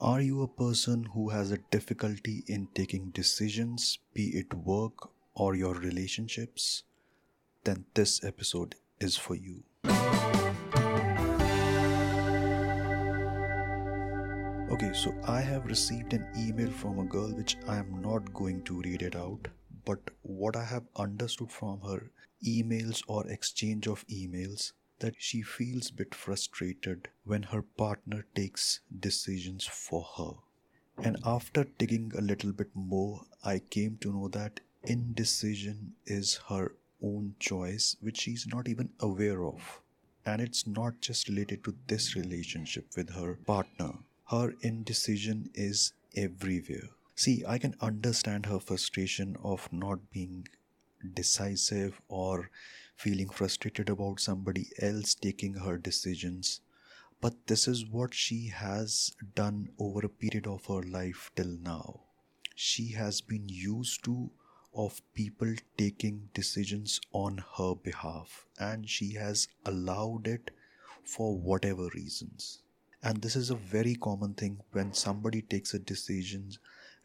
Are you a person who has a difficulty in taking decisions, be it work or your relationships? Then this episode is for you. Okay, so I have received an email from a girl which I am not going to read it out, but what I have understood from her emails or exchange of emails that she feels a bit frustrated when her partner takes decisions for her. And after digging a little bit more, I came to know that indecision is her own choice, which she's not even aware of. And it's not just related to this relationship with her partner. Her indecision is everywhere. See, I can understand her frustration of not being decisive or feeling frustrated about somebody else taking her decisions. But this is what she has done over a period of her life till now. She has been used to of people taking decisions on her behalf and she has allowed it for whatever reasons. And this is a very common thing when somebody takes a decision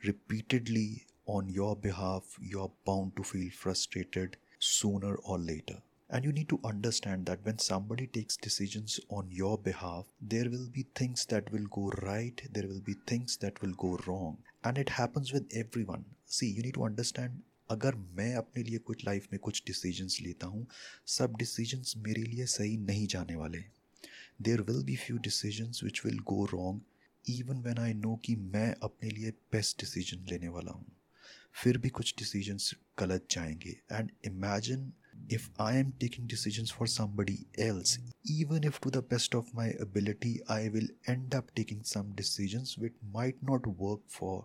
repeatedly on your behalf, you're bound to feel frustrated sooner or later. And you need to understand that when somebody takes decisions on your behalf, there will be things that will go right, there will be things that will go wrong. And it happens with everyone. See, you need to understand अगर मैं अपने लिए कुछ life में कुछ decisions लेता हूँ सब डिसीजंस मेरे लिए सही नहीं जाने वाले there will be few decisions which will go wrong even when I know कि मैं अपने लिए बेस्ट डिसीजन लेने वाला हूँ फिर भी कुछ डिसीजंस गलत जाएँगे। And imagine if I am taking decision for somebody else even if to the best of my ability I will end up taking some decisions which might not work for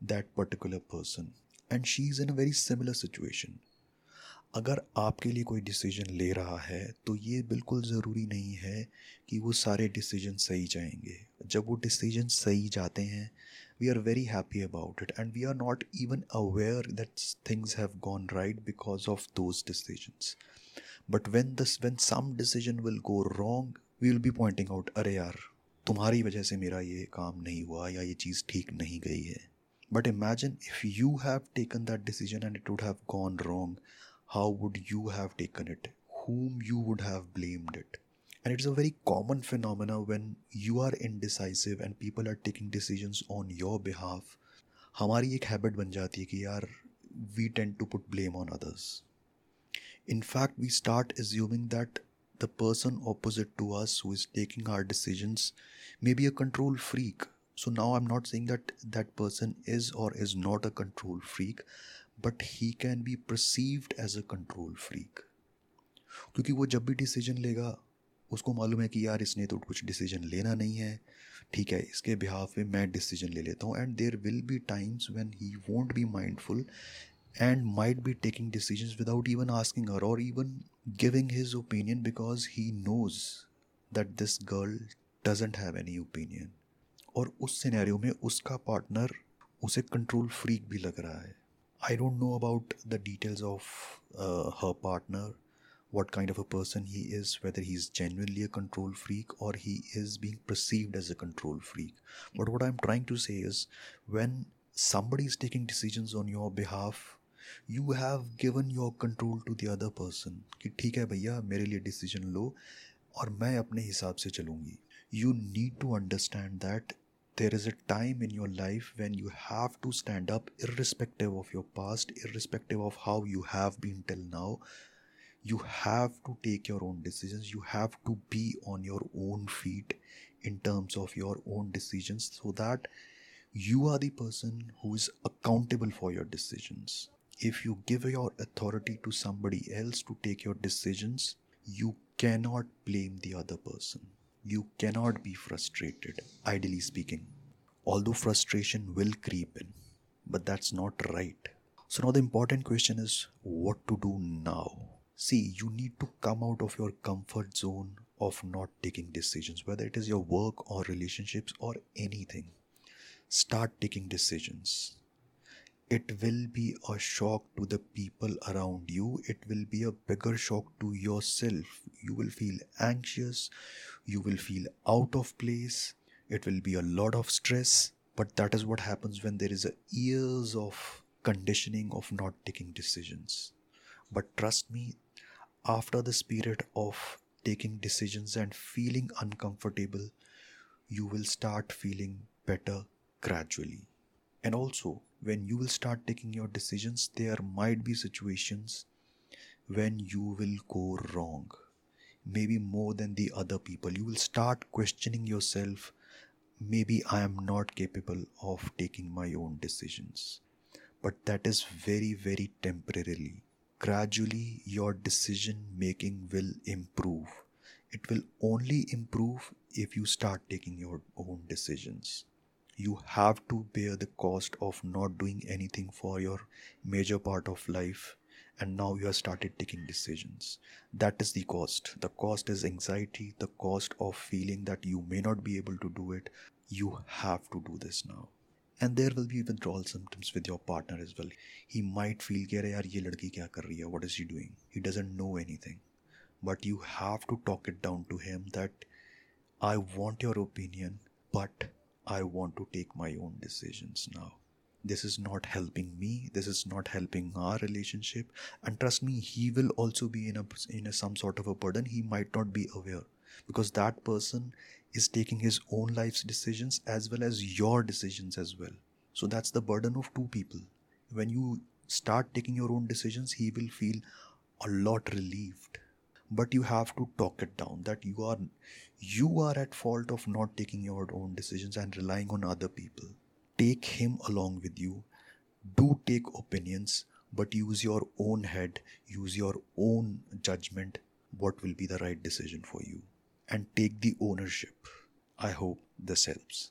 that particular person and she is in a very similar situation अगर आपके लिए कोई decision ले रहा है तो ये बिल्कुल ज़रूरी नहीं है कि वो सारे डिसीज़न सही जाएँगे। जब वो डिसीज़न सही जाते हैं we are very happy about it and we are not even aware that things have gone right because of those decisions but when this when some decision will go wrong we will be pointing out अरे यार तुम्हारी वजह से मेरा ये काम नहीं हुआ या ये चीज़ ठीक नहीं गई है but imagine if you have taken that decision and it would have gone wrong how would you have taken it whom you would have blamed it and it's a very common phenomena when you are indecisive and people are taking decisions on your behalf हमारी एक habit बन जाती है कि यार we tend to put blame on others in fact we start assuming that the person opposite to us who is taking our decisions may be a control freak so now i'm not saying that that person is or is not a control freak but he can be perceived as a control freak क्योंकि वो जब भी decision लेगा उसको मालूम है कि यार इसने तो कुछ डिसीज़न लेना नहीं है। ठीक है, इसके बिहाफ पे मैं डिसीज़न ले लेता हूँ and there will be times when he won't be mindful and might be taking decision without even asking her और even giving his opinion because he knows that this girl doesn't have any opinion और उस scenario में उसका partner उसे control freak भी लग रहा है। I don't know about the details of her partner what kind of a person he is, whether he's genuinely a control freak or he is being perceived as a control freak. But what I'm trying to say is when somebody is taking decisions on your behalf, you have given your control to the other person कि ठीक है भैया मेरे लिए decision लो और मैं अपने हिसाब से चलूँगी you need to understand that there is a time in your life when you have to stand up irrespective of your past irrespective of how you have been till now you have to take your own decisions you have to be on your own feet in terms of your own decisions so that you are the person who is accountable for your decisions if you give your authority to somebody else to take your decisions you cannot blame the other person you cannot be frustrated, ideally speaking. Although frustration will creep in, but that's not right. So, now the important question is what to do now? See, you need to come out of your comfort zone of not taking decisions, whether it is your work or relationships or anything. Start taking decisions it will be a shock to the people around you. It will be a bigger shock to yourself. You will feel anxious. You will feel out of place. it will be a lot of stress but that is what happens when there is a years of conditioning of not taking decisions but trust me after this period of taking decisions and feeling uncomfortable you will start feeling better gradually. And also when you will start taking your decisions there might be situations when you will go wrong. Maybe more than the other people. You will start questioning yourself maybe i am not capable of taking my own decisions. But that is very very temporarily gradually your decision making will improve. It will only improve if you start taking your own decisions. You have to bear the cost of not doing anything for your major part of life and now you have started taking decisions. That is the cost. The cost is anxiety the cost of feeling that you may not be able to do it. You have to do this now and there will be withdrawal symptoms with your partner as well he might feel कि अरे यार ये लड़की क्या कर रही है what is she doing he doesn't know anything but you have to talk it down to him that I want your opinion but I want to take my own decisions now this is not helping me this is not helping our relationship and trust me he will also be in a in a, some sort of a burden he might not be aware because that person is taking his own life's decisions as well as your decisions as well so that's the burden of two people when you start taking your own decisions he will feel a lot relieved but you have to talk it down that you are you are at fault of not taking your own decisions and relying on other people take him along with you. Do take opinions, but use your own head, use your own judgment. What will be the right decision for you? And take the ownership. I hope this helps.